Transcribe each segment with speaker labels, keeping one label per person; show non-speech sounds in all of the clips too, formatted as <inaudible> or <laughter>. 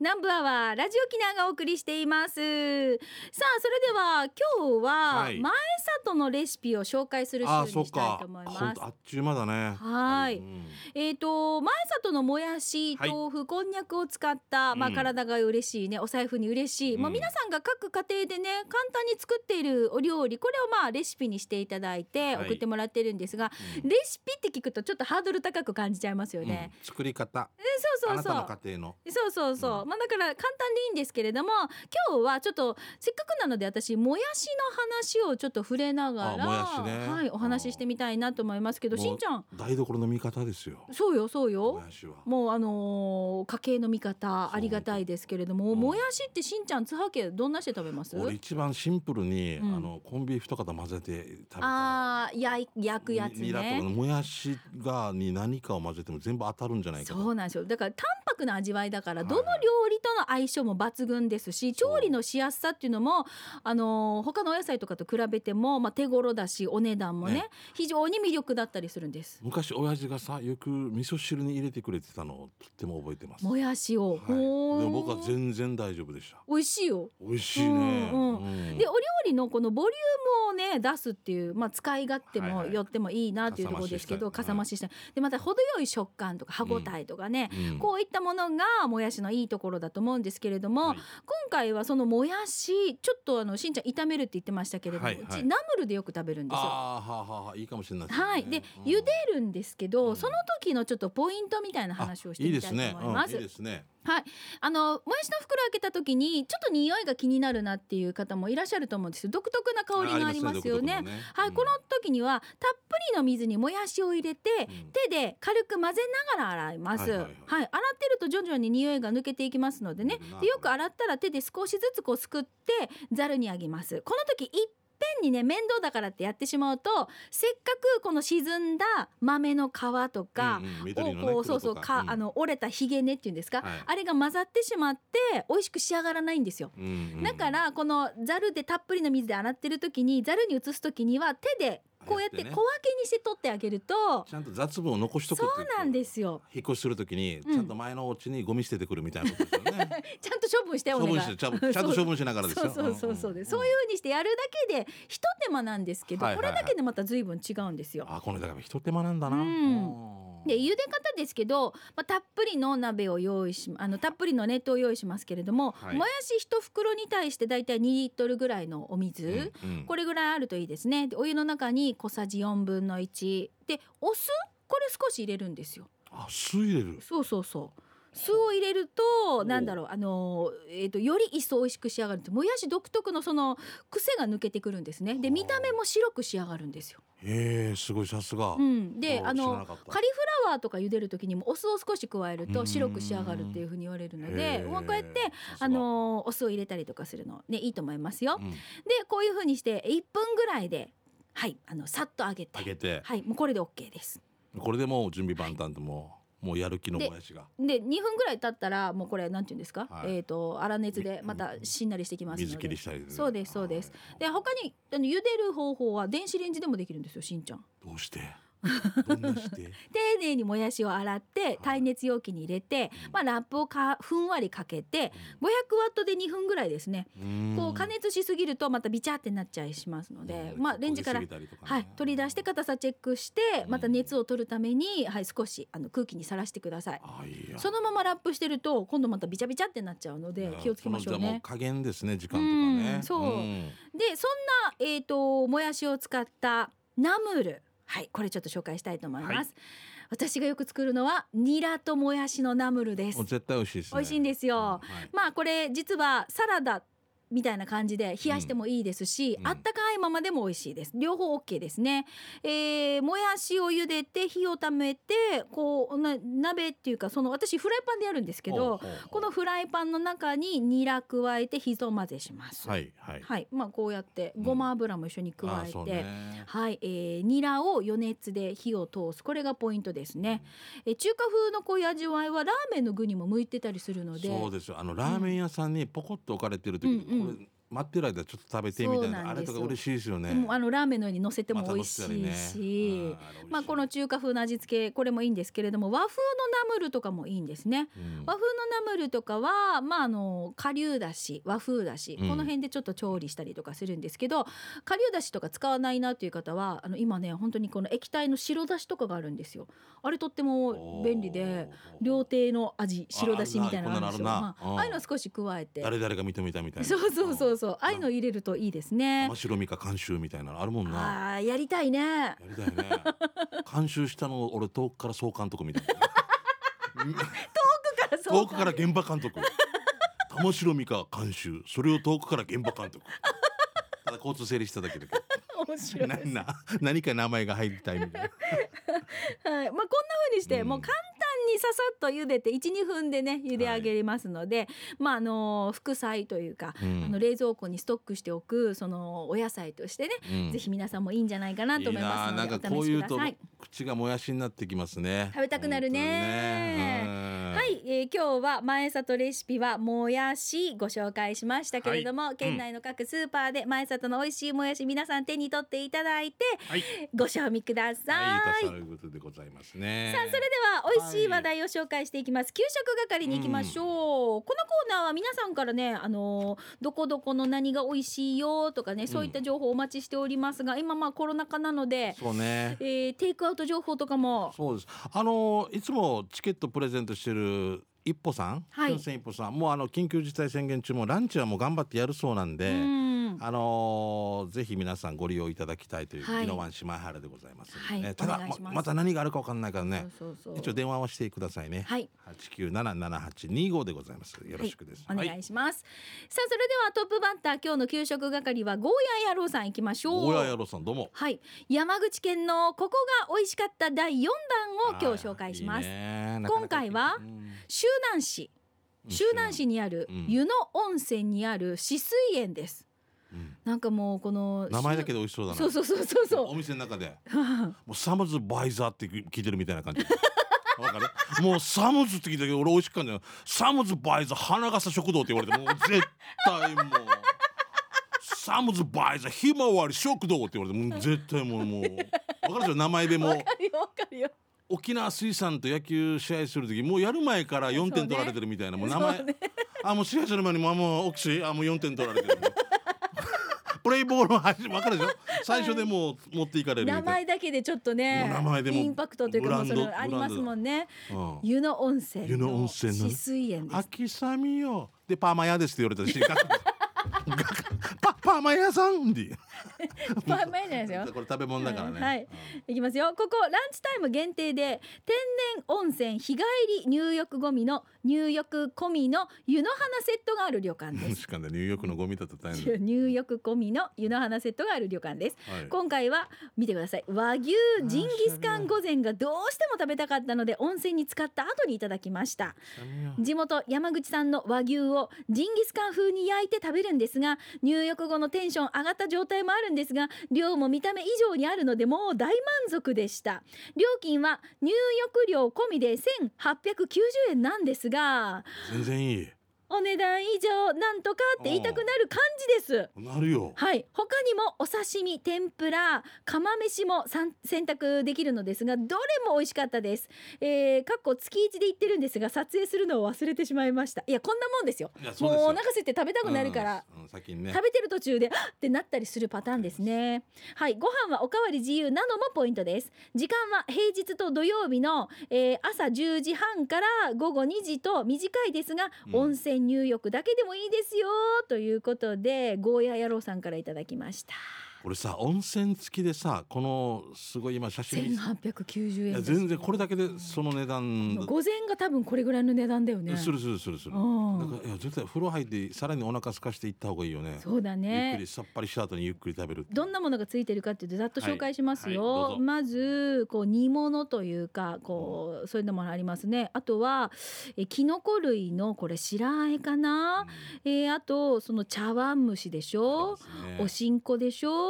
Speaker 1: 南部アワーラジオキナがお送りしています。さあそれでは今日は
Speaker 2: はい。
Speaker 1: 前里のレシピを紹介する
Speaker 2: あ
Speaker 1: 週にしたいと思います。
Speaker 2: ほんとあっちゅう間だね。
Speaker 1: はい。
Speaker 2: うん
Speaker 1: えー、と前里のもやし
Speaker 2: はい。
Speaker 1: 豆腐、こんにゃくを使った、まあ、
Speaker 2: うん
Speaker 1: 体が嬉しいねお財布に嬉しい、まあ、
Speaker 2: うん
Speaker 1: 皆さんが各家庭でね簡単に作っているお料理これをまあレシピにしていただいて
Speaker 2: はい。
Speaker 1: 送ってもらってるんですが、
Speaker 2: うん。
Speaker 1: レシピって聞くとちょっとハードル高く感じちゃいますよね。
Speaker 2: うん。作り方。
Speaker 1: えそうそうそう。
Speaker 2: あなたの家庭の。
Speaker 1: そうそうそう、まあだから簡単でいいんですけれども今日はちょっとせっかくなので私もやしの話をちょっと触れながら
Speaker 2: あもやしね。
Speaker 1: はい、お話ししてみたいなと思いますけどしんちゃん。
Speaker 2: 台所の味方ですよ。
Speaker 1: そうよそう
Speaker 2: も
Speaker 1: よ
Speaker 2: やしは。
Speaker 1: もうあのー家計の味方ありがたいですけれども、
Speaker 2: うん。
Speaker 1: もやしってしんちゃん津波家どんなして食べます？
Speaker 2: 俺一番シンプルに、
Speaker 1: うん。
Speaker 2: あのコンビーフとかと混ぜて食べたら
Speaker 1: あーやい焼くやつね。
Speaker 2: もやしがに何かを混ぜても全部当たるんじゃないかと。
Speaker 1: そうなんですよ。だから淡白な味わいだから
Speaker 2: はい
Speaker 1: どの料理との相性も抜群ですし調理のしやすさっていうのもあのー他のお野菜とかと比べても、まあ、手頃だしお値段もね
Speaker 2: ね。
Speaker 1: 非常に魅力だったりするんです。
Speaker 2: 昔親父がさよく味噌汁に入れてくれてたのをとっても覚えてます。
Speaker 1: もやしを、
Speaker 2: はい、でも僕は全然大丈夫でした。
Speaker 1: 美味しいよ。
Speaker 2: 美味しいね、
Speaker 1: うん。
Speaker 2: うん。
Speaker 1: でお料理のこのボリュームをね出すっていう、まあ、使い勝手も
Speaker 2: はいはい。
Speaker 1: よってもいいなっていうところですけどか
Speaker 2: かさ増
Speaker 1: ししたでまた程よい食感とか歯ごたえとかね、
Speaker 2: うん。
Speaker 1: こういったものがもやしのいいところだと思うんですけれども、
Speaker 2: はい。
Speaker 1: 今回はそのもやしちょっとあのしんちゃん炒めるって言ってましたけれども、
Speaker 2: はいはい。う
Speaker 1: ちナムルでよく食べるんですよ。
Speaker 2: はあはいいかもしれないですね、
Speaker 1: はい、で
Speaker 2: うん。
Speaker 1: 茹でるんですけど、
Speaker 2: うん。
Speaker 1: その時のちょっとポイントみたいな話をしてみたいと思います。
Speaker 2: あいいですね、
Speaker 1: はい、あのもやしの袋開けた時にちょっと匂いが気になるなっていう方もいらっしゃると思うんですよ。独特な香りがありますよね。はい、この時にはたっぷりの水にもやしを入れて、手で軽く混ぜながら洗います。はいい
Speaker 2: ははい。はい。
Speaker 1: 洗ってると徐々に匂いが抜けていきますのでね。
Speaker 2: うん。
Speaker 1: でよく洗ったら手で少しずつこうすくってざるにあげます。この時いっぺんにね面倒だからってやってしまうとせっかくこの沈んだ豆の皮とか、をこうそうそうか。あの折れたひげ根っていうんですか、
Speaker 2: はい。
Speaker 1: あれが混ざってしまって美味しく仕上がらないんですよ。だからこのざるでたっぷりの水で洗ってる時にざるに移す時には手でこうやって小分けにして取ってあげると
Speaker 2: ちゃんと雑分を残しとく
Speaker 1: そうなんですすよ。
Speaker 2: 引っ越しするときに
Speaker 1: うん。
Speaker 2: ちゃんと前のお家にゴミ捨ててくるみたいなことですよね、<laughs>
Speaker 1: ちゃんと処分してお願い。
Speaker 2: ちゃんちゃんと処分しながらですよ。
Speaker 1: そうそうそうそう。で、そういう風にしてやるだけでひと手間なんですけど、これだけでまた随分違うんですよ。
Speaker 2: あこれだから一手間なんだな、
Speaker 1: うん。で茹で方ですけど、まあ、たっぷりの鍋を用意しあのたっぷりの熱湯を用意しますけれども、
Speaker 2: はい。
Speaker 1: もやし一袋に対してだいたい2リットルぐらいのお水、
Speaker 2: うんうん。
Speaker 1: これぐらいあるといいですね。でお湯の中に小さじ4分の1でお酢？これ少し入れるんですよ。
Speaker 2: あ酢入れる。
Speaker 1: そうそうそう。酢を入れるとなんだろうあのーえーとより一層美味しく仕上がるもやし独特のその癖が抜けてくるんですね。で見た目も白く仕上がるんですよ。
Speaker 2: へえすごいさすが、
Speaker 1: うん、で
Speaker 2: お
Speaker 1: あのカリフラワーとか茹でる時にもお酢を少し加える
Speaker 2: うん。
Speaker 1: と白く仕上がるっていうふうに言われるの
Speaker 2: へ
Speaker 1: で
Speaker 2: ー。
Speaker 1: まあこうやってあのーお酢を入れたりとかするのねいいと思いますよ。
Speaker 2: うん。
Speaker 1: でこういうふうにして1分ぐらいではいあのさっと揚げて。
Speaker 2: 揚げて。
Speaker 1: はいもうこれで OK です。
Speaker 2: これでもう準備万端でもうもうやる気のもやしが。
Speaker 1: で2分ぐらい経ったらもうこれなんて言うんですか、
Speaker 2: はい。
Speaker 1: えっ、と粗熱でまたしんなりしてきますので。
Speaker 2: 水切りしたりね
Speaker 1: そうですそうです。
Speaker 2: はい。
Speaker 1: で他にあの茹でる方法は電子レンジでもできるんですよしんちゃん。
Speaker 2: どうして？<laughs>
Speaker 1: 丁寧にもやしを洗って耐熱容器に入れて、
Speaker 2: うん。
Speaker 1: まあ、ラップをかふんわりかけて500ワットで2分ぐらいですね、こう加熱しすぎるとまたビチャってなっちゃいしますので、まあレンジからはい、取り出して硬さチェックして
Speaker 2: うん。
Speaker 1: また熱を取るために、はい、少しあの空気にさらしてください。そのままラップしてると今度またビチャビチャってなっちゃうので気をつけましょうね。
Speaker 2: 加減ですね時間とかね。
Speaker 1: うんそうん。でそんな、えー、ともやしを使ったナムルはいこれちょっと紹介したいと思います。
Speaker 2: はい
Speaker 1: 私がよく作るのはニラともやしのナムルです。
Speaker 2: 絶対美味しいですね
Speaker 1: 美味しいんですよ
Speaker 2: うんはい
Speaker 1: まあこれ実はサラダみたいな感じで冷やしてもいいですし、
Speaker 2: うん。
Speaker 1: あったかいままでも美味しいです。両方 OK ですね、えーもやしを茹でて火をためてこうな鍋っていうかその私フライパンでやるんですけどこのフライパンの中にニラ加えてひと混ぜします。
Speaker 2: はいはい。
Speaker 1: はい。まあこうやって
Speaker 2: うん。
Speaker 1: ごま油も一緒に加えて、
Speaker 2: うね。
Speaker 1: はい、えー、ニラを余熱で火を通す。これがポイントですね、えー中華風のこういう味わいはラーメンの具にも向いてたりするので。
Speaker 2: そうですよ。あのラーメン屋さんにポコッと置かれてる時に、
Speaker 1: うんうん
Speaker 2: これ待ってる間ちょっと食べてみたいな。あれとか嬉しいですよね。
Speaker 1: あのラーメンの上に乗せても美味しいし、まあこの中華風の味付けこれもいいんですけれども和風のナムルとかもいいんですね、うん、和風のナムルとかはまああの顆粒だし和風だし、この辺でちょっと調理したりとかするんですけど顆粒だしとか使わないなという方はあの今ね本当にこの液体の白だしとかがあるんですよ。あれとっても便利で料亭の味白だしみたいなのあるんですよ。ああいうの少し加えて。
Speaker 2: 誰々が認めたみたいな。
Speaker 1: そうそうそうそうああいうの入れるといいですね。
Speaker 2: 真白みか監修みたいなのあるもんな。
Speaker 1: あやりたいね。や
Speaker 2: りたいね。<laughs> 監修したの俺遠くから総監督みたいな。
Speaker 1: 遠くから
Speaker 2: 遠くから現場監督玉城美香監修それを遠くから現場監督ただ交通整理しただけだけ。ど
Speaker 1: 面白い
Speaker 2: な何か名前が入りたいみたいな。はい。
Speaker 1: まあこんな風にして、うん、もう簡にささっと茹でて12分でね茹で上げますので、はい、まああの副菜というか、うん、あの冷蔵庫にストックしておくそのお野菜としてね、うん、ぜひ皆さんもいいんじゃないかなと思いますので
Speaker 2: なんかこういうと口がもやしになってきますね。
Speaker 1: 食べたくなるね、えー、今日は前里レシピはもやしご紹介しましたけれども、はい、県内の各スーパーで前里の美味しいもやし皆さん手に取っていただいて、はい、ご賞味ください、
Speaker 2: はい、ということでございますね。
Speaker 1: さあそれでは美味しい話題を紹介していきます。給食係に行きましょう、うん、このコーナーは皆さんからねあのどこどこの何が美味しいよとかねそういった情報をお待ちしておりますが、うん、今まあコロナ禍なので
Speaker 2: そうね、
Speaker 1: えー、テイクアウト情報とかも。
Speaker 2: そうです。あのいつもチケットプレゼントしてる그 一歩さん、はい、一歩さんもうあの緊急事態宣言中もランチはもう頑張ってやるそうなんで、ん。あのー、ぜひ皆さんご利用いただきたいという、はい、宜野湾島原でございます、
Speaker 1: はい、
Speaker 2: ただままた何があるかわかんないからね。一応電話はしてくださいね。
Speaker 1: はい。
Speaker 2: 八九七七八二五でございます。よろしくです、
Speaker 1: はい、お願いします、さあそれではトップバッター今日の給食係はゴーヤ野郎さん行きましょ
Speaker 2: う。ゴーヤ野郎さんどうも。
Speaker 1: はい。山口県のここが美味しかった第四弾を今日紹介します。今回は周南市周南市にある湯野温泉にある止水園です。うん、なんかもうこの
Speaker 2: 名前だけで美味しそうだな。
Speaker 1: そうそうそうそうそう。
Speaker 2: お店の中で。<laughs> もうサムズバイザーって聞いてるみたいな感じ。わかる？もうサムズって聞いたけど俺美味しかったよサムズバイザー花笠食堂って言われてもう絶対もう。サムズバイザーひまわり食堂って言われてもう絶対もうもう。わかるでしょ？名前でも。わか
Speaker 1: るよわかるよ
Speaker 2: 沖縄水産と野球試合する時もうやる前から4点取られてるみたいな、もう名前、ね、あもう試合する前にもうもうオキシあもう4点取られてる <laughs> プレイボールは分かるでしょ？最初でもう持っていかれる
Speaker 1: 名前だけでちょっとね名前でもインパクトというかもうそれありますもんね、うん、湯の温泉
Speaker 2: 湯の温泉
Speaker 1: の止水園
Speaker 2: 秋雨よ。でパーマ屋ですって言われたし <laughs> パパーマ屋さん？で
Speaker 1: パーマ屋じゃないですよ。
Speaker 2: これ食べ物だからね、
Speaker 1: はい、いきますよ。ここランチタイム限定で天然温泉日帰り入浴ゴミの入浴込みの湯の花セットがある旅館です。<laughs>
Speaker 2: しかも入浴のゴミだと大
Speaker 1: 変 <laughs> 入浴込みの湯の花セットがある旅館です、はい、今回は見てください。和牛ジンギスカン御膳がどうしても食べたかったので温泉に使った後にいただきました。地元山口産の和牛をジンギスカン風に焼いて食べるんですが入浴後のテンション上がった状態ももあるんですが量も見た目以上にあるのでもう大満足でした。料金は入浴料込みで1890円なんですが。
Speaker 2: 全然いい。
Speaker 1: お値段以上なんとかって言いたくなる感じです。
Speaker 2: なるよ。
Speaker 1: はい。他にもお刺身天ぷら釜飯も選択できるのですがどれも美味しかったです。えー、かっこ月一で行ってるんですが撮影するのを忘れてしまいました。いやこんなもんですよ。もうお腹空いて食べたくなるから、
Speaker 2: うんうんね、
Speaker 1: 食べてる途中でってなったりするパターンですね。はい。ご飯はおかわり自由なのもポイントです。時間は平日と土曜日の、えー、朝10時半から午後2時と短いですが、うん、温泉入浴だけでもいいですよということでゴーヤ野郎さんからいただきました。
Speaker 2: これさ温泉付きでさこのすごい今写真
Speaker 1: 1890円
Speaker 2: 全然これだけでその値段。
Speaker 1: 午前が多分これぐらいの値段だよね。
Speaker 2: するするするする。だからいや絶対風呂入ってさらにお腹空かしていった方がいいよね。
Speaker 1: そうだね。
Speaker 2: ゆっくりさっぱりした後にゆっくり食べる
Speaker 1: どんなものがついてるかっていうとざっと紹介しますよ、はい。はい、まずこう煮物というかこうそういうのもありますね。あとはえキノコ類のこれ白あえかな、うん、えー、あとその茶碗蒸しでしょ、ね、おしんこでしょ？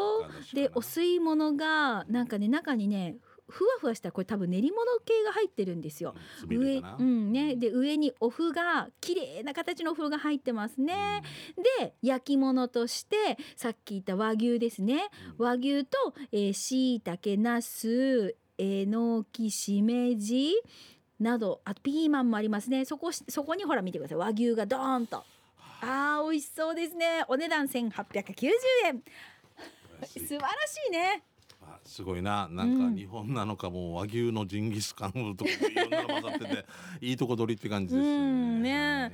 Speaker 1: でお吸い物。がなんかね中にねふわふわしたこれ多分練り物系が入ってるんですよ。上うんね。で上にお麩が綺麗な形のお麩が入ってますね。うん、で焼き物としてさっき言った和牛ですね。うん、和牛としいたけなすえのきしめじなどあとピーマンもありますね。そこそこにほら見てください。和牛がドーンと。あ。ー美味しそうですね。お値段1890円素晴らしい。ね。
Speaker 2: すごいな。なんか日本なのかも和牛のジンギスカンとかいろんなの混ざってて <laughs> いいとこ取りって感じですね。うんね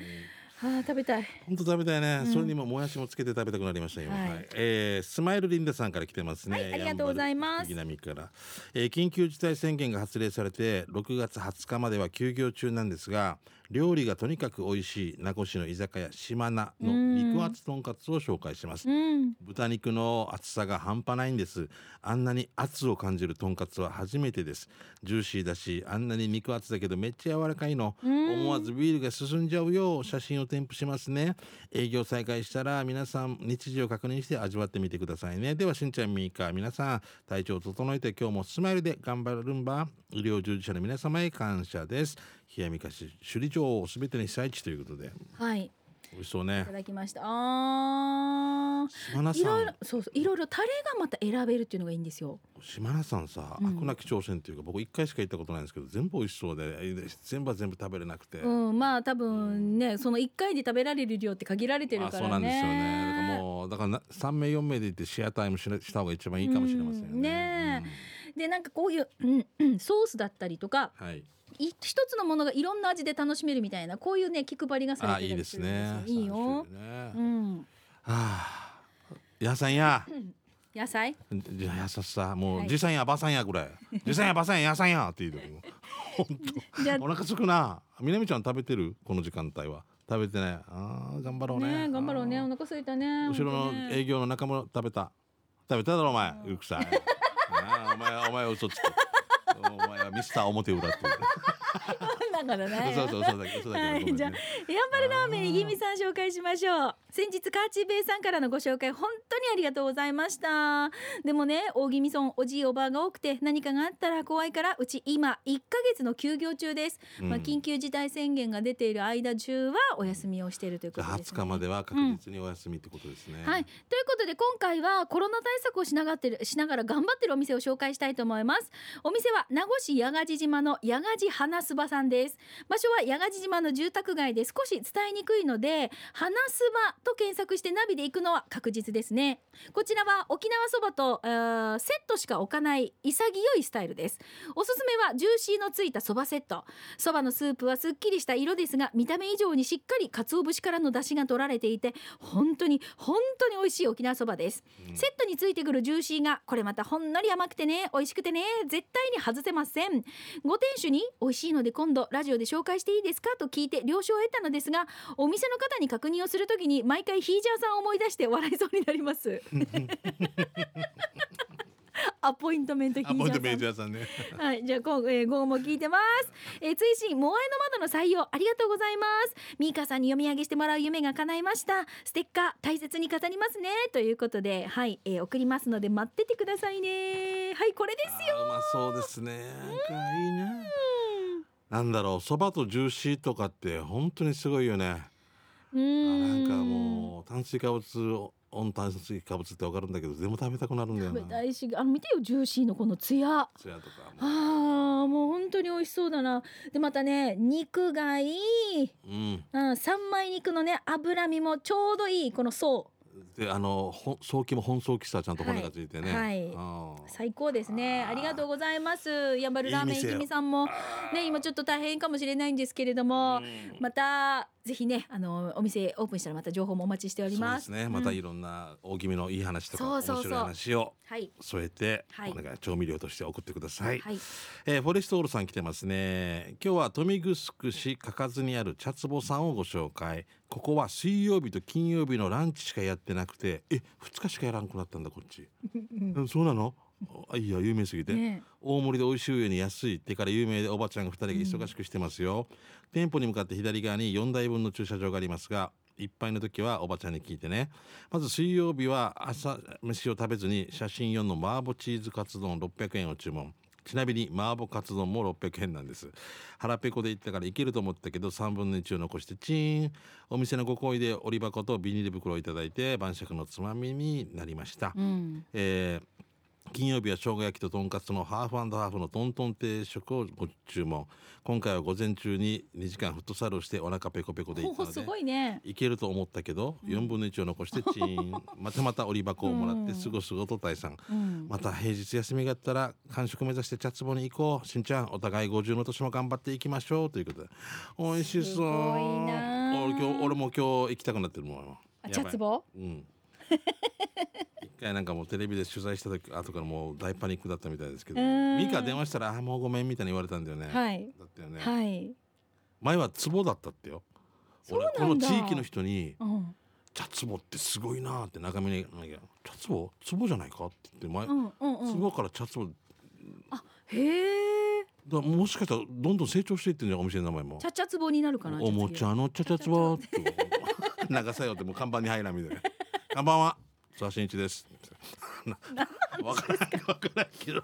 Speaker 1: あ食べたい。
Speaker 2: 本当食べたいね、うん、それにももやしもつけて食べたくなりました今、はい、えー、スマイルリンダさんから来てますね、
Speaker 1: はい、ありがとうございます。
Speaker 2: 南から、えー、緊急事態宣言が発令されて6月20日までは休業中なんですが料理がとにかく美味しい名護市の居酒屋島名の肉厚とんかつを紹介します、うん、豚肉の厚さが半端ないんです。あんなに圧を感じるとんかつは初めてです。ジューシーだしあんなに肉厚だけどめっちゃ柔らかいの、思わずビールが進んじゃうよ。写真を添付しますね。営業再開したら皆さん日時を確認して味わってみてくださいね。ではしんちゃんみーか皆さん体調を整えて今日もスマイルで頑張るんば。医療従事者の皆様へ感謝です冷やみかし首里城すべての被災地ということで。
Speaker 1: はい。
Speaker 2: 美味しそうね。
Speaker 1: いただきました。ああいろいろそうそういろいろタレがまた選べるっていうのがいいんですよ。
Speaker 2: 島根さんさ、うん、悪なき挑戦っていうか僕一回しか行ったことないんですけど全部美味しそうで全部は全部食べれなくて。
Speaker 1: うんまあ多分ねその一回で食べられる量って限られてるからね。
Speaker 2: そうなんですよね。だからもうだから三名四名で行ってシェアタイムしした方が一番いいかもしれませんよね、うん、
Speaker 1: ね、うん、でなんかこういう、うんうん、ソースだったりとか、はい一つのものがいろんな味で楽しめるみたいなこういうね気配りがされて
Speaker 2: るいいですね。
Speaker 1: いいよ、ね、うん。
Speaker 2: はあ。野菜や、
Speaker 1: 野菜？
Speaker 2: じゃあ優しさ。もう、じさんやばさんやぐらい。じさんやばさんや野菜やって言う <laughs> 本当。お腹すくな。みなみちゃん食べてる？この時間帯は。食べてねああ頑張ろうね。
Speaker 1: 頑張ろうね。お腹すいたね。
Speaker 2: 後ろの営業の仲間食べた。食べただろお前。うるさい。<laughs> お前お前嘘つくお前はミスター表裏って
Speaker 1: だからね。
Speaker 2: そうそうそうだけど、はい、
Speaker 1: じゃあ、やんばるラーメンいぎみさん紹介しましょう。先日カーチベイさんからのご紹介本当にありがとうございました。でもね大宜味村おじいおばあが多くて何かがあったら怖いからうち今1ヶ月の休業中です、うん、まあ緊急事態宣言が出ている間中はお休みをしているということです、
Speaker 2: ね、20日までは確実にお休みってことですね、
Speaker 1: うん、はい。ということで今回はコロナ対策をしながってるしながら頑張ってるお店を紹介したいと思います。お店は名護市八ヶ地島の八ヶ地花すばさんです場所は八ヶ地島の住宅街で少し伝えにくいので花すばと検索してナビで行くのは確実ですね。こちらは沖縄そばとセットしか置かない潔いスタイルです。おすすめはジューシーのついたそばセット。そばのスープはすっきりした色ですが見た目以上にしっかり鰹節からの出汁が取られていて本当に本当に美味しい沖縄そばです、うん、セットについてくるジューシーがこれまたほんのり甘くてね美味しくてね絶対に外せません。ご店主に美味しいので今度ラジオで紹介していいですか？と聞いて了承を得たのですがお店の方に確認をするときに毎回ヒージャーさんを思い出して笑いそうになります <laughs> アポイントメントヒ
Speaker 2: ージャーさんね。
Speaker 1: はい、じゃあ今後、えー、午後も聞いてます。えー、追伸モアイの窓の採用ありがとうございます。ミーカさんに読み上げしてもらう夢が叶いました。ステッカー大切に飾りますねということで、はい、えー、送りますので待っててくださいね。はい、これですよ。
Speaker 2: うまそうですね。いいな。なんだろう、そばとジューシーとかって本当にすごいよね。なんかもう炭水化物温炭水化物ってわかるんだけど全部食べたくなるんだよな。
Speaker 1: 食べたいしあの見てよジューシーのこのツヤ
Speaker 2: ツヤとか
Speaker 1: ああもう本当に美味しそうだな。でまたね肉がいい、うん、うん、三枚肉のね脂身もちょうどいいこの層
Speaker 2: であのほ早期も本早期さちゃんと骨がついてね、
Speaker 1: はい、はい、最高ですね。ありがとうございます。やばるラーメンいきみさんも。ね今ちょっと大変かもしれないんですけれども。またぜひねあのお店オープンしたらまた情報もお待ちしております。
Speaker 2: そうですね、またいろんな大きめのいい話とか面白い話を添えて、はい、お願い調味料として送ってください、はい、えー、フォレストオールさん来てますね。今日は豊見城市かかずにある茶壺さんをご紹介。ここは水曜日と金曜日のランチしかやってなくてえ二日しかやらんくなったんだこっち、<laughs> うん、そうなの？あ <laughs> いや有名すぎて、ね、大盛りで美味しい上に安いってから有名でおばちゃんが2人が忙しくしてますよ、うん、店舗に向かって左側に4台分の駐車場がありますがいっぱいの時はおばちゃんに聞いてね。まず水曜日は朝飯を食べずに写真4の麻婆チーズカツ丼600円を注文。ちなみに麻婆カツ丼も600円なんです。腹ペコで行ったからいけると思ったけど3分の1を残してチーン。お店のご厚意で折り箱とビニール袋をいただいて晩酌のつまみになりました、
Speaker 1: うん。
Speaker 2: えー金曜日は生姜焼きととんかつのハーフハーフのトントン定食をご注文。今回は午前中に2時間フットサルをしてお腹ペコペコで行った
Speaker 1: おす
Speaker 2: ので
Speaker 1: ごいね。
Speaker 2: いけると思ったけど、4分の1を残してチーン。またまた折り箱をもらって
Speaker 1: うん
Speaker 2: すごすごと退散
Speaker 1: うん。
Speaker 2: また平日休みがあったら完食目指して茶壺に行こうしん。ちゃんお互い50の年も頑張っていきましょうということで美味しそう俺今日俺も今日行きたくなってるもん
Speaker 1: 茶壺
Speaker 2: うん一回なんかもうテレビで取材した時後からもう大パニックだったみたいですけど
Speaker 1: うん。
Speaker 2: ミカ電話したら「あもうごめん」みたいに言われたんだよね、
Speaker 1: はい。
Speaker 2: だったよね、
Speaker 1: はい。
Speaker 2: 前は壺だったってよ。俺この地域の人に
Speaker 1: うん「
Speaker 2: 茶壺ってすごいな」って中身に「茶壺壺じゃないか?」って言って前、
Speaker 1: うんうんうん。
Speaker 2: 壺から茶壺
Speaker 1: へえ
Speaker 2: だもしかしたらどんどん成長していってんじゃんお店の名前も。
Speaker 1: ちゃちゃつぼになるかな
Speaker 2: おもちゃのちゃちゃつぼって。<laughs> 長さよってもう看板に入らんみたいな。看板はさあ新一です。<laughs> わからんわからんけど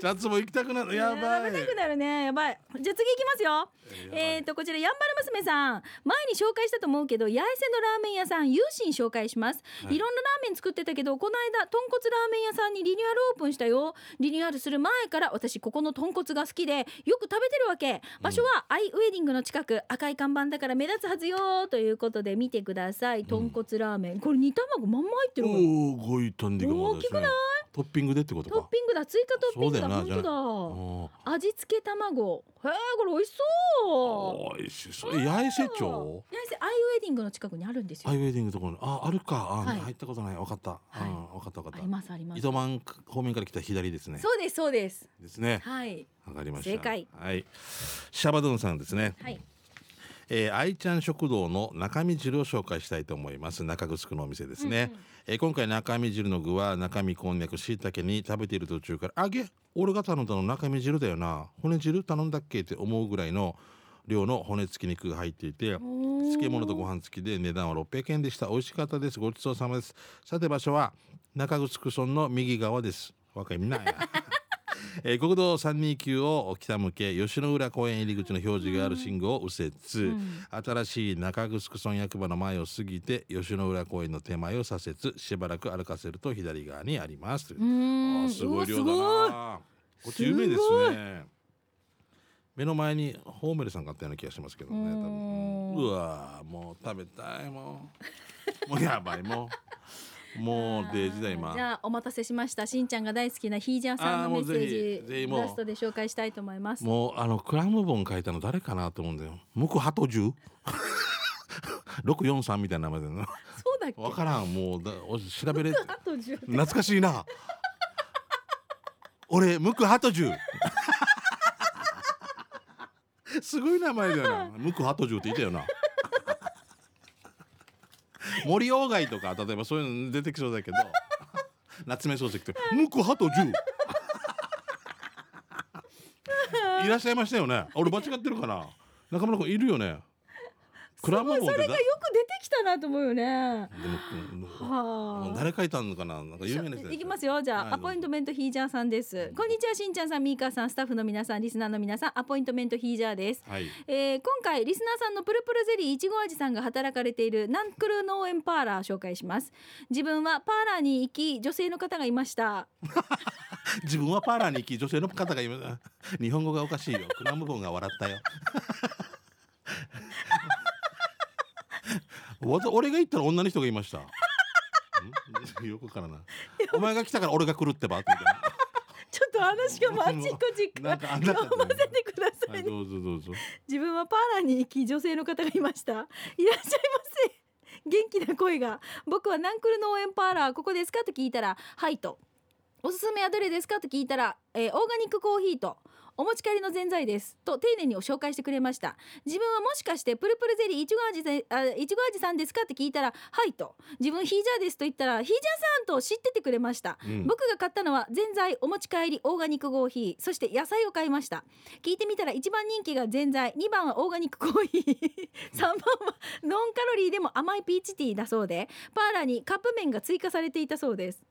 Speaker 2: チャツも行きたくなる。やばい。
Speaker 1: 食べたくなるね。やばい。じゃあ次いきますよ。えー、とこちらやんばる娘さん。前に紹介したと思うけど八重瀬のラーメン屋さん有心紹介します、
Speaker 2: はい。
Speaker 1: い、ろんなラーメン作ってたけどこの間豚骨ラーメン屋さんにリニューアルオープンしたよ。リニューアルする前から私ここの豚骨が好きでよく食べてるわけ。場所はアイウェディングの近く赤い看板だから目立つはずよということで見てください。豚骨ラーメン。これ煮卵まんま入ってるわ
Speaker 2: おおごいたんで
Speaker 1: 大きくない？
Speaker 2: トッピングでってことか。
Speaker 1: トッピングだ。追加トッピングだ。本当だ。
Speaker 2: お
Speaker 1: 味付け卵。へえこれ美味しそう。
Speaker 2: おいしそうえ八重瀬町？
Speaker 1: 八重瀬。アイウェディングの近くにあるんですよ。
Speaker 2: アイウェディングところ。にああるか。あ、
Speaker 1: はい。
Speaker 2: 入ったことない。わかった、
Speaker 1: はい。
Speaker 2: うかったわかった。
Speaker 1: ありますあります。
Speaker 2: 糸満方面から来た左ですね。
Speaker 1: そうですそうです。
Speaker 2: ですね。
Speaker 1: はい。
Speaker 2: わかりました。
Speaker 1: 正解。
Speaker 2: はい。シャバドゥンさんですね。
Speaker 1: はい
Speaker 2: えー、愛ちゃん食堂の中身汁を紹介したいと思います。中城のお店ですね、えー今回中身汁の具は中身こんにゃくしいたけに食べている途中から「あげ俺が頼んだの中身汁だよな。骨汁頼んだっけ?」って思うぐらいの量の骨付き肉が入っていて漬物とご飯付きで値段は600円でした。美味しかったです。ごちそうさまです。さて場所は中城村の右側です。わかりみんなやえー国道329を北向け吉野浦公園入り口の表示がある信号を右折、
Speaker 1: ん。
Speaker 2: 新しい中城村役場の前を過ぎて吉野浦公園の手前を左折しばらく歩かせると左側にあります。あーすごい量だな。こっち有名ですね。目の前にホーメルさんがあったような気がしますけどね多分。
Speaker 1: う
Speaker 2: わーもう食べたいもう。もうやばいもうもうデージだ今
Speaker 1: じゃあお待たせしましたしんちゃんが大好きなヒージャーさんのメッセ
Speaker 2: あー
Speaker 1: ジラストで紹介したいと思います
Speaker 2: もうあのクラムボン書いたの誰かなと思うんだよ。ムクハトジュ？六四三みたいな名前だな。
Speaker 1: そうだっけ？
Speaker 2: わからんもうだお調べれ
Speaker 1: あと10
Speaker 2: 懐かしいな。俺ムクハトジュ。<laughs> すごい名前だよな。ムクハトジュって言ったよな。森鴎外とか例えばそういうの出てきそうだけど。<laughs> 夏目漱石ってムクハトジュ。<laughs> いらっしゃいましたよね。俺間違ってるかな。中村君いるよね。クラムボンって
Speaker 1: きたなと思うよね。はあ。
Speaker 2: 誰書いたのかな？なんか有名な人
Speaker 1: いきますよ。じゃあ、
Speaker 2: はい
Speaker 1: アポイントメントヒージャーさんです。こんにちはしんちゃんさんみーかーさんスタッフの皆さんリスナーの皆さんアポイントメントヒージャーです。
Speaker 2: はい。
Speaker 1: えー今回リスナーさんのプルプルゼリーいちご味さんが働かれているナンクル農園パーラー紹介します。自分はパーラーに行き女性の方がいました。<laughs>
Speaker 2: 自分はパーラーに行き女性の方がいる日本語がおかしいよ。クラムボンが笑ったよ <laughs> わた俺が行ったら女の人がいました。ん？よくわからない。お前が来たから俺が来るってば？みたいな
Speaker 1: ちょっと話がマジコチ
Speaker 2: かあんな
Speaker 1: 読ませてくださ、
Speaker 2: はいいどうぞどうぞ。
Speaker 1: 自分はパーラーに行き女性の方がいました。いらっしゃいませ。元気な声が。僕はナンクル農園パーラーここですか？と聞いたらはいと。おすすめはどれですか？と聞いたら、えーオーガニックコーヒーとお持ち帰りのぜんざいです。と丁寧に紹介してくれました。自分はもしかしてプルプルゼリーいちご味いちご味さんですかって聞いたらはいと。自分ヒージャーですと言ったらヒージャーさんと知っててくれました、
Speaker 2: うん。
Speaker 1: 僕が買ったのはぜんざいお持ち帰りオーガニックコーヒー。そして野菜を買いました。聞いてみたら一番人気がぜんざい2番はオーガニックコーヒー。<laughs> 3番はノンカロリーでも甘いピーチティーだそうでパーラーにカップ麺が追加されていたそうです。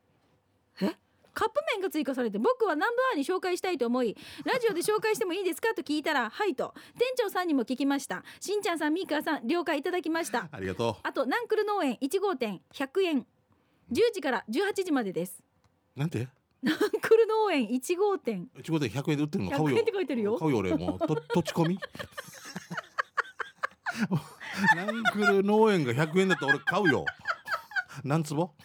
Speaker 1: え？カップ麺が追加されて僕はナンバーに紹介したいと思いラジオで紹介してもいいですかと聞いたらはいと店長さんにも聞きました。しんちゃんさんみーかさん了解いただきました。
Speaker 2: ありがと
Speaker 1: あとナンクル農園1号店100円10時から18時までです。
Speaker 2: うなんて？
Speaker 1: ナンクル農園1号店
Speaker 2: いちごで100円で売ってるの？買う
Speaker 1: 100
Speaker 2: よ。
Speaker 1: 円って書いてるよ。
Speaker 2: 買うよ俺も。うと土地込み？<laughs> ナンクル農園が100円だったら俺買うよ。何坪？も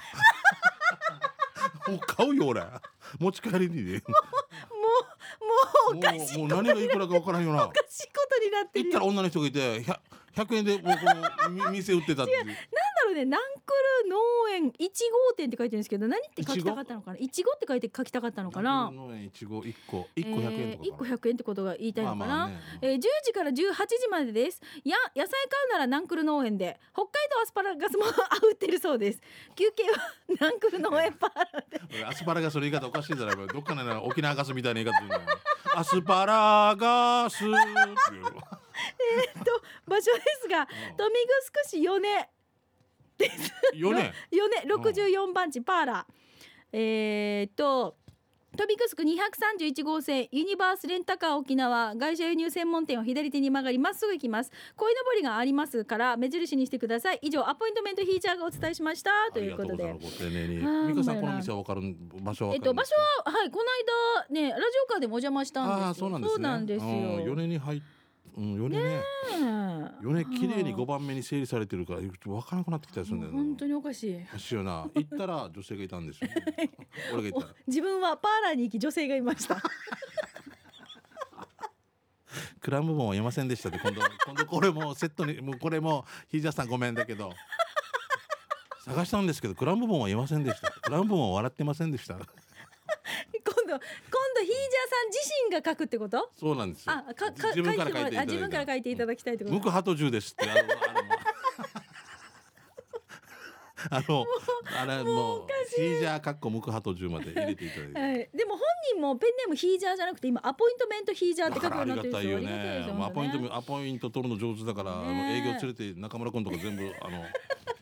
Speaker 2: う買うよ俺。持ち帰りにね。
Speaker 1: もうもうおかしい
Speaker 2: もうもう何がいくらか分からんよな。
Speaker 1: おかしいことになって
Speaker 2: 行ったら女の人がいて 100, 100円でもうこのみ店売ってたっていう
Speaker 1: ねナンクル農園1号店って書いてるんですけど何って書きたかったのかな？いちご？って書いて書きたかったのかな？
Speaker 2: 農園いちご1個1個100円とか
Speaker 1: えー、1個100円ってことが言いたいのかな、
Speaker 2: まあまあね。
Speaker 1: えー、10時から18時までです。や野菜買うならナンクル農園で。北海道アスパラガスも <laughs> 売ってるそうです。休憩はナンクル農園パーラ <laughs>
Speaker 2: アスパラガスの言い方おかしいんじゃないかどっかのね沖縄ガスみたいな言い方するんだよ。アスパラガスっていう <laughs>
Speaker 1: 場所ですが豊見城市米です。
Speaker 2: よね
Speaker 1: 米64番地パーラー。えー、っと飛びくすく231号線ユニバースレンタカー沖縄外車輸入専門店を左手に曲がりまっすぐ行きます。鯉のぼりがありますから目印にしてください。以上アポイントメントヒーチャーがお伝えしました。ということで
Speaker 2: ありがとうございます。ご丁寧に。さん
Speaker 1: まあ
Speaker 2: この店は分かる場所は分かる
Speaker 1: えっと場所ははいこの間ねラジオカーでもお邪魔したんですよ。
Speaker 2: ああそうなんです
Speaker 1: よ。
Speaker 2: うん米に入っうん米ね。
Speaker 1: ね
Speaker 2: 米綺麗に
Speaker 1: ご
Speaker 2: 5番目に整理されてるから分からなくなってきたりするんだよ。な
Speaker 1: 本当におかしい。
Speaker 2: おかしいよな。行ったら女性がいたんですよ。<laughs> 俺が行ったら。
Speaker 1: 自分はパーラーに行き女性がいました。<laughs>
Speaker 2: クラムボンは言いませんでしたって今度今度これもセットにもうこれもヒージャーさんごめんだけど。探したんですけどクラムボンは言いませんでした。クラムボンは笑ってませんでした <laughs>
Speaker 1: 今度今度ヒージャーさん自身が書くってこと？
Speaker 2: そうなんですよ。
Speaker 1: あかか
Speaker 2: 自分から書いていただいた。
Speaker 1: あ自分から書いていただきたいってこと？
Speaker 2: ムクハトジュですってあのあのあれもうヒージャーかっこムクハトジュまで入れていただいて。
Speaker 1: はい、でも本人もペンネームヒージャーじゃなくて今アポイントメントヒージャーって書くようになってるんですよ
Speaker 2: ね
Speaker 1: ありがたいですよ
Speaker 2: もうアポイント
Speaker 1: 本
Speaker 2: アポイント取るの上手だから、あの
Speaker 1: ね
Speaker 2: 営業連れて中村君とか全部あの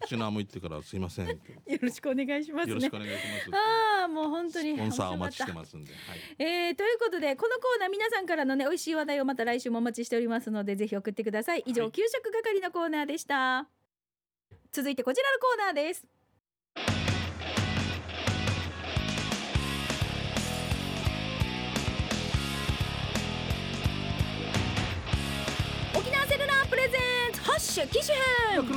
Speaker 2: シナーも行ってからすいません。<laughs>
Speaker 1: よろしくお願いしますね。
Speaker 2: よろしくお願いします
Speaker 1: ああもう本当に
Speaker 2: スポンサーお待ちして
Speaker 1: す
Speaker 2: ますんで、はい、
Speaker 1: えー、ということでこのコーナー皆さんからのね美味しい話題をまた来週もお待ちしておりますのでぜひ送ってください。以上、
Speaker 2: はい。
Speaker 1: 給食係のコーナーでした。続いてこちらのコーナーですンツハッシュ機種編
Speaker 2: こ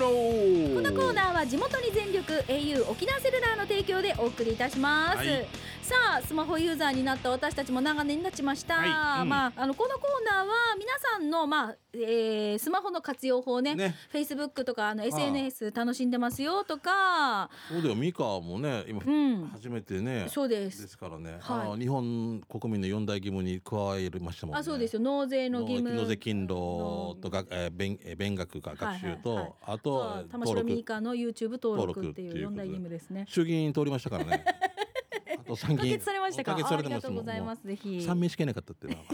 Speaker 1: このコーナーは地元に全力 au 沖縄セルラーの提供でお送りいたします、
Speaker 2: はい。
Speaker 1: さあスマホユーザーになった私たちも長年経ちました、
Speaker 2: はい。うん。
Speaker 1: まああのこのコーナーは皆さんのまあ、えースマホの活用法ね。
Speaker 2: ね。
Speaker 1: Facebook とかあの SNS 楽しんでますよとか。
Speaker 2: そうだよミカもね今
Speaker 1: うん。
Speaker 2: 初めてね、
Speaker 1: そうで
Speaker 2: ですすからね、
Speaker 1: はい。
Speaker 2: あの日本国民の四大義務に加えましたもんね。
Speaker 1: あそうですよ。納税の義務。
Speaker 2: 納税勤労とか、えー、弁えー弁学か学習と、
Speaker 1: はいはい。はい。
Speaker 2: あと
Speaker 1: 玉城ミーカーの YouTube 登録って
Speaker 2: いう
Speaker 1: 四大義務ですね。
Speaker 2: 衆議院通りましたからね。<laughs> あと参
Speaker 1: 可
Speaker 2: 議院。
Speaker 1: 決されましたか？あありがとうございます。ぜひ。
Speaker 2: 三名しかいなかったっていうのは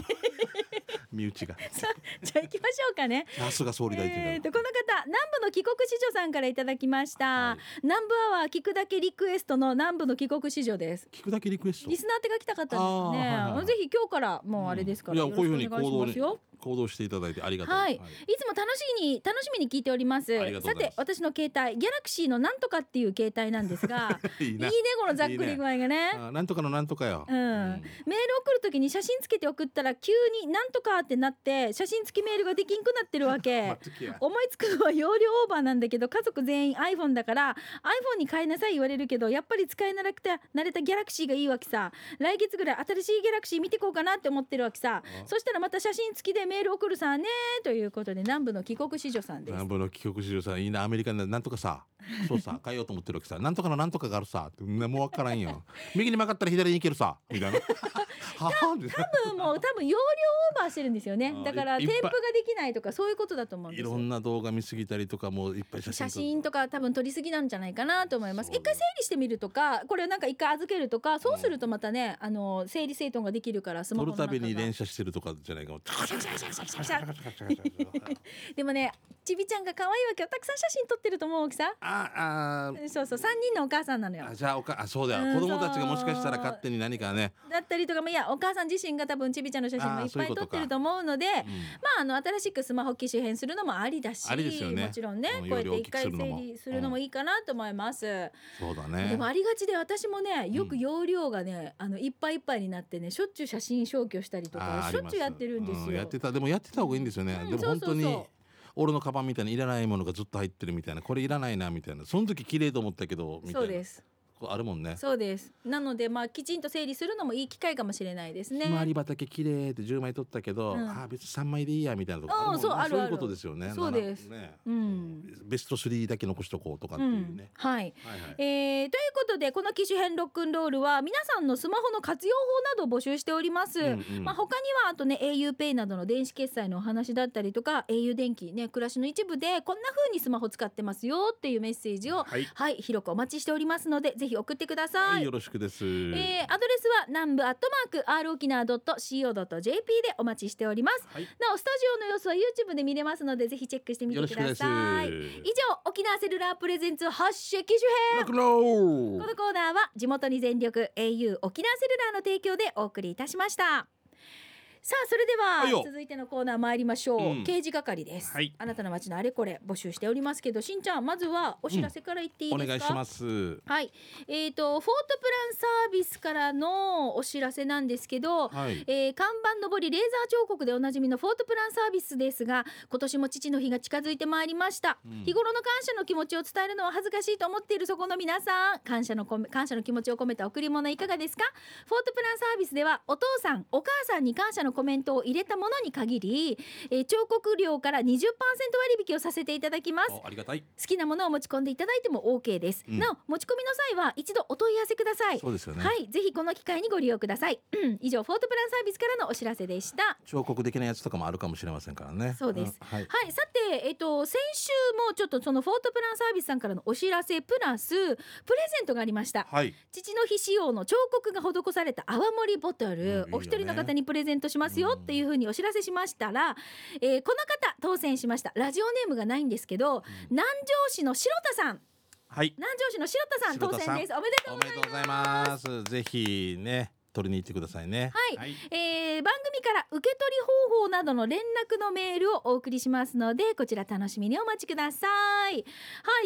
Speaker 2: 身内が。<laughs>
Speaker 1: あ行きましょうかね。
Speaker 2: さすが総理大臣
Speaker 1: えーとこの方南部の帰国子女さんからいただきました、
Speaker 2: はい。
Speaker 1: 南部アワー聞くだけリクエストの南部の帰国子女です。
Speaker 2: 聞くだけリクエスト？
Speaker 1: リスナーって書きたかったんですね、
Speaker 2: はいはいはい
Speaker 1: ぜひ今日からもうあれですから、
Speaker 2: いやこういうふうに
Speaker 1: よろしくお願いしますよ
Speaker 2: 行動していただいてありがたい、
Speaker 1: はい、いつも楽しみに楽しみに聞いております。さて私の携帯ギャラクシーのなんとかっていう携帯なんですが <laughs>
Speaker 2: いいね
Speaker 1: いいねこのざっくり具合がね。
Speaker 2: あなんとかのなんとかよ、
Speaker 1: うん、メール送るときに写真つけて送ったら急になんとかってなって写真付きメールができんくなってるわけ。<laughs> 思いつくのは容量オーバーなんだけど家族全員 iPhone だから iPhone に変えなさい言われるけどやっぱり使えなくて慣れたギャラクシーがいいわけさ。来月ぐらい新しいギャラクシー見てこうかなって思ってるわけさ。
Speaker 2: あ
Speaker 1: そしたらまた写真付きでメール送るさねということで南部の帰国子女さんです。
Speaker 2: 南部の帰国子女さんいいなアメリカでなんとかさ <laughs> そうさ変えようと思ってるわけさ。なんとかのなんとかがあるさってねもうわからんよ。右に曲がったら左に行けるさみたいな。<laughs>
Speaker 1: 多分もう多分容量オーバーしてるんですよね。
Speaker 2: あ
Speaker 1: だから添付ができないとかそういうことだと思うんです。よ
Speaker 2: いろんな動画見すぎたりとかもういっぱい写真
Speaker 1: とか。多分撮りすぎなんじゃないかなと思います。一回整理してみるとかこれなんか一回預けるとかそうするとまたね、あの整理整頓ができるからスマ
Speaker 2: 撮るた
Speaker 1: ホの中が。
Speaker 2: びに連写してるとかじゃないかも。チャチャチャ
Speaker 1: シャカシャカシャカシャでもねちびちゃんが可愛いわけよ。たくさん写真撮ってると思う大きさ
Speaker 2: ああ
Speaker 1: そうそう三人のお母さんなのよ。
Speaker 2: あじゃあおかあそうだよ、
Speaker 1: うん
Speaker 2: 子供たちがもしかしたら勝手に何かね、
Speaker 1: だったりとかまあいやお母さん自身が多分ちびちゃんの写真もいっぱい撮ってると思うので
Speaker 2: うん。
Speaker 1: まああの新しくスマホ機種変するのもありだし
Speaker 2: ありですよね。
Speaker 1: もちろんね
Speaker 2: うん
Speaker 1: こうやって一回整理するのもいいかなと思います、
Speaker 2: そうだね。
Speaker 1: でもありがちで私もねよく容量がね、あのいっぱいいっぱいになってねしょっちゅう写真消去したりとかしょっちゅうやってるんですよ、
Speaker 2: やってたでもやってた方がいいんですよね、
Speaker 1: うん。
Speaker 2: でも本当に俺のカバンみたいにいらないものがずっと入ってるみたいな。これいらないなみたいな。その時綺麗と思ったけどみたいな。
Speaker 1: そうです
Speaker 2: あるもんね。
Speaker 1: そうです。なのでまあきちんと整理するのもいい機会かもしれないですね。
Speaker 2: ひまわり畑綺麗って10枚取ったけど、
Speaker 1: うん。
Speaker 2: ああ別に3枚でいいやみたいなとこ
Speaker 1: あそうあるある。
Speaker 2: そういうことですよね。
Speaker 1: そうです。
Speaker 2: なね。
Speaker 1: うん。
Speaker 2: ベスト3だけ残しとこうとかって
Speaker 1: う
Speaker 2: いうん。ね、
Speaker 1: はい。
Speaker 2: はいはい。
Speaker 1: えーということでこの機種編ロックンロールは皆さんのスマホの活用法などを募集しております、
Speaker 2: うんうん。
Speaker 1: まあ、他にはあとね auPay などの電子決済のお話だったりとか au 電気ね暮らしの一部でこんな風にスマホ使ってますよっていうメッセージを
Speaker 2: はい、
Speaker 1: はい広くお待ちしておりますのでぜひ送ってください、
Speaker 2: はい、よろしくです、
Speaker 1: えーアドレスは南部アットマーク r 沖縄 .co.jp でお待ちしております。
Speaker 2: はい。
Speaker 1: なおスタジオの様子は YouTube で見れますのでぜひチェックしてみてください。以上沖縄セルラープレゼンツ発射機種編。このコーナーは地元に全力 au 沖縄セルラーの提供でお送りいたしましたさあそれで
Speaker 2: は
Speaker 1: 続いてのコーナー参りましょう、
Speaker 2: うん。
Speaker 1: 刑事係です、
Speaker 2: はい。
Speaker 1: あなたの街のあれこれ募集しておりますけどしんちゃんまずはお知らせから言っていい
Speaker 2: お
Speaker 1: ですか、
Speaker 2: 願いします。
Speaker 1: はい。えー、とフォートプランサービスからのお知らせなんですけど、
Speaker 2: はい。
Speaker 1: えー看板のぼりレーザー彫刻でおなじみのフォートプランサービスですが今年も父の日が近づいてまいりました、
Speaker 2: うん。
Speaker 1: 日頃の感謝の気持ちを伝えるのは恥ずかしいと思っているそこの皆さん感謝のこめ感謝の気持ちを込めた贈り物いかがですか？フォートプランサービスではお父さんお母さんに感謝のコメントを入れたものに限り、えー彫刻料から20%割引をさせていただきます。
Speaker 2: おありがたい。
Speaker 1: 好きなものを持ち込んでいただいても OK です、
Speaker 2: うん。
Speaker 1: なお持ち込みの際は一度お問い合わせください。
Speaker 2: そうですよね、
Speaker 1: はい、ぜひこの機会にご利用ください。うん。以上、フォートプランサービスからのお知らせでした。
Speaker 2: 彫刻的なやつとかもあるかもしれませんからね。
Speaker 1: そうです。
Speaker 2: ん。はい。
Speaker 1: はい、さて、えっと、先週もちょっとそのフォートプランサービスさんからのお知らせプラス、プレゼントがありました。
Speaker 2: はい。
Speaker 1: 父の日仕様の彫刻が施された泡盛ボトル、
Speaker 2: うんいいよね。
Speaker 1: お一人の方にプレゼントしますよっていうふうにお知らせしましたら、えーこの方当選しました。ラジオネームがないんですけど、南城市の白田さん。
Speaker 2: はい。
Speaker 1: 南城市の白田さん当選です。おめでとうございます。
Speaker 2: ぜひね取りに行ってくださいね。
Speaker 1: はい。えー番組から受け取り方法などの連絡のメールをお送りしますのでこちら楽しみにお待ちください。は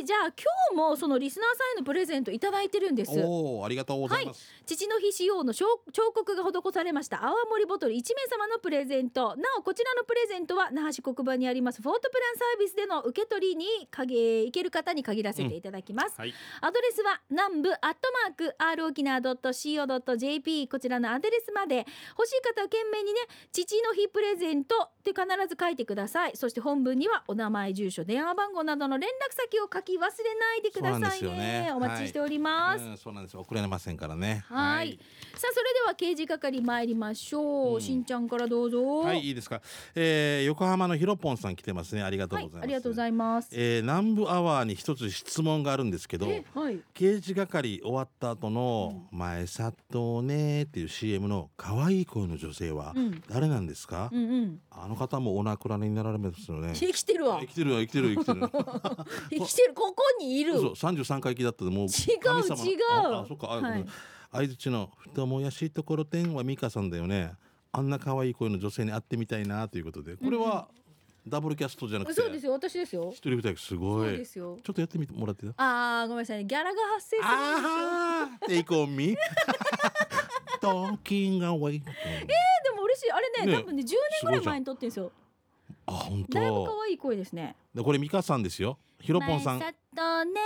Speaker 1: い。じゃあ今日もそのリスナーさんへのプレゼントいただいてるんです。
Speaker 2: おおありがとうございます、
Speaker 1: 父の日仕様の彫彫刻が施されました泡盛ボトル1名様のプレゼント。なおこちらのプレゼントは那覇市国番にありますフォートプランサービスでの受け取りにかげ行ける方に限らせていただきます、
Speaker 2: はい。
Speaker 1: アドレスは南部アットマーク r 沖縄 .co.jp こちらのアドレスまで欲しい方は懸命にね父の日プレゼントって必ず書いてください。そして本文にはお名前住所電話番号などの連絡先を書き忘れないでくださいね。
Speaker 2: ね。
Speaker 1: お待ちしております、
Speaker 2: うん、そうなんです。遅れませんからね。
Speaker 1: はい。さあそれでは刑事係参りましょう、
Speaker 2: うん。
Speaker 1: しんちゃんからどうぞ。
Speaker 2: はい、いいですか、えー、横浜のひろぽんさん来てますね。ありがとう
Speaker 1: はい
Speaker 2: ございます、
Speaker 1: ありがとうございます。
Speaker 2: えー、南部アワーに一つ質問があるんですけど
Speaker 1: えはい。
Speaker 2: 刑事係終わった後の「前里ね」っていう CM の可愛い声の女性は
Speaker 1: うん。
Speaker 2: 誰なんですか、
Speaker 1: うんうん。
Speaker 2: あの方もお亡くなりになられますよね。
Speaker 1: 生きてるわ。
Speaker 2: 生きてるわ生きてる生きてる。<laughs>
Speaker 1: 生きてるここにいる。
Speaker 2: そう三十三回忌だったでもう
Speaker 1: 違う違う。
Speaker 2: ああそっかあ
Speaker 1: はい。
Speaker 2: 相づちの太もやしいところてんは美香さんだよね。あんな可愛い声の女性に会ってみたいなということでこれはダブルキャストじゃなくて
Speaker 1: そうですよ私ですよ。
Speaker 2: 一人二人すごい。
Speaker 1: そうですよ。
Speaker 2: ちょっとやってみてもらってよ
Speaker 1: あーごめんなさい。ギャラが発生するんですよ。
Speaker 2: ああ Take on me Talking away
Speaker 1: でも嬉しい。あれね
Speaker 2: ね
Speaker 1: 多分ね10年ぐらい前に撮ってんですよ。
Speaker 2: あ本
Speaker 1: だいぶ可
Speaker 2: 当
Speaker 1: 愛い声ですね。
Speaker 2: でこれ美香さんですよ。ひろぽんさん。
Speaker 1: 前里ね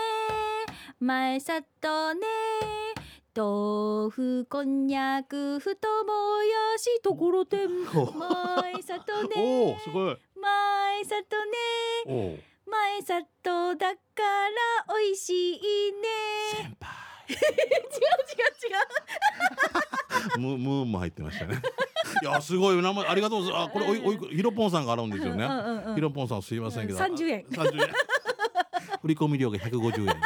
Speaker 1: 前里ね豆腐こんにゃく太もやし。ところてん。
Speaker 2: お。
Speaker 1: 前里
Speaker 2: お
Speaker 1: ね
Speaker 2: おすごい。
Speaker 1: 前里ね
Speaker 2: おお
Speaker 1: 前里だから美味しいね
Speaker 2: 先輩 <laughs>
Speaker 1: 違う違う違う。
Speaker 2: ムムーンも入ってましたね。いやすごい名前ありがとうございます。あこれおいおいくひろぽんさんがあるんですよね。
Speaker 1: うんうんうん。
Speaker 2: ひろぽんさんすいませんけど、
Speaker 1: うん30円。
Speaker 2: 三十円。振り込み料が150円。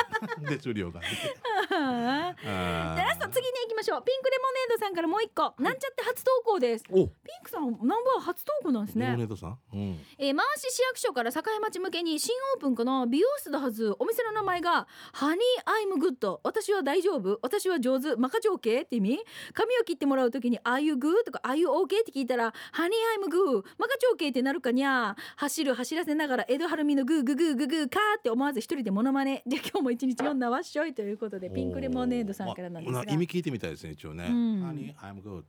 Speaker 2: 手数料が。
Speaker 1: は <laughs> あ
Speaker 2: あ
Speaker 1: じゃあラスト次に行きましょう。ピンクレモネードさんからもう一個。なんちゃって初投稿です。ピ
Speaker 2: お
Speaker 1: ンクささんナンバー初投稿なんですね。
Speaker 2: レモネードさん、うん、
Speaker 1: えー、回し市役所から境町向けに新オープンかな？美容室だはずお店の名前がHoney I'm good。私は大丈夫。私は上手。マカジョーケーって意味？髪を切ってもらうときに Are you good? とか Are you OK? って聞いたら Honey I'm good。マカジョーケーってなるかにゃ走る走らせながら江戸晴美のグーグーグーグーグーカーって思わず一人でモノマネ。じゃあ今日も一日読んだわっしょい。ということでピンクレモネードさんからなんですが、
Speaker 2: まあ意味聞いてみたいですね一応ね、
Speaker 1: うん。
Speaker 2: Honey I'm good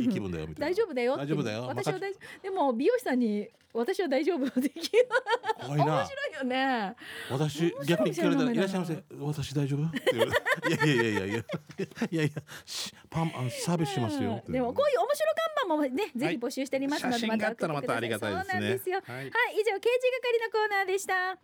Speaker 2: いい気分だよみたいな。
Speaker 1: 大丈夫だよって。
Speaker 2: 大丈夫だよ
Speaker 1: 私は大丈夫。でも美容師さんに私は大丈夫できる。
Speaker 2: 怖いな。
Speaker 1: 面白いよね。
Speaker 2: 私逆に聞かれたら「いらっしゃいませ。私大丈夫?」いやいやいやいやいや。いやいやしパンあのサービスしますよ。って
Speaker 1: でもこういう面白看板もねぜひ募集しておりますので、
Speaker 2: 写真があったらまたありがたいですね。
Speaker 1: そうなんですよ。
Speaker 2: はい。
Speaker 1: はい、以上刑事係のコーナーでした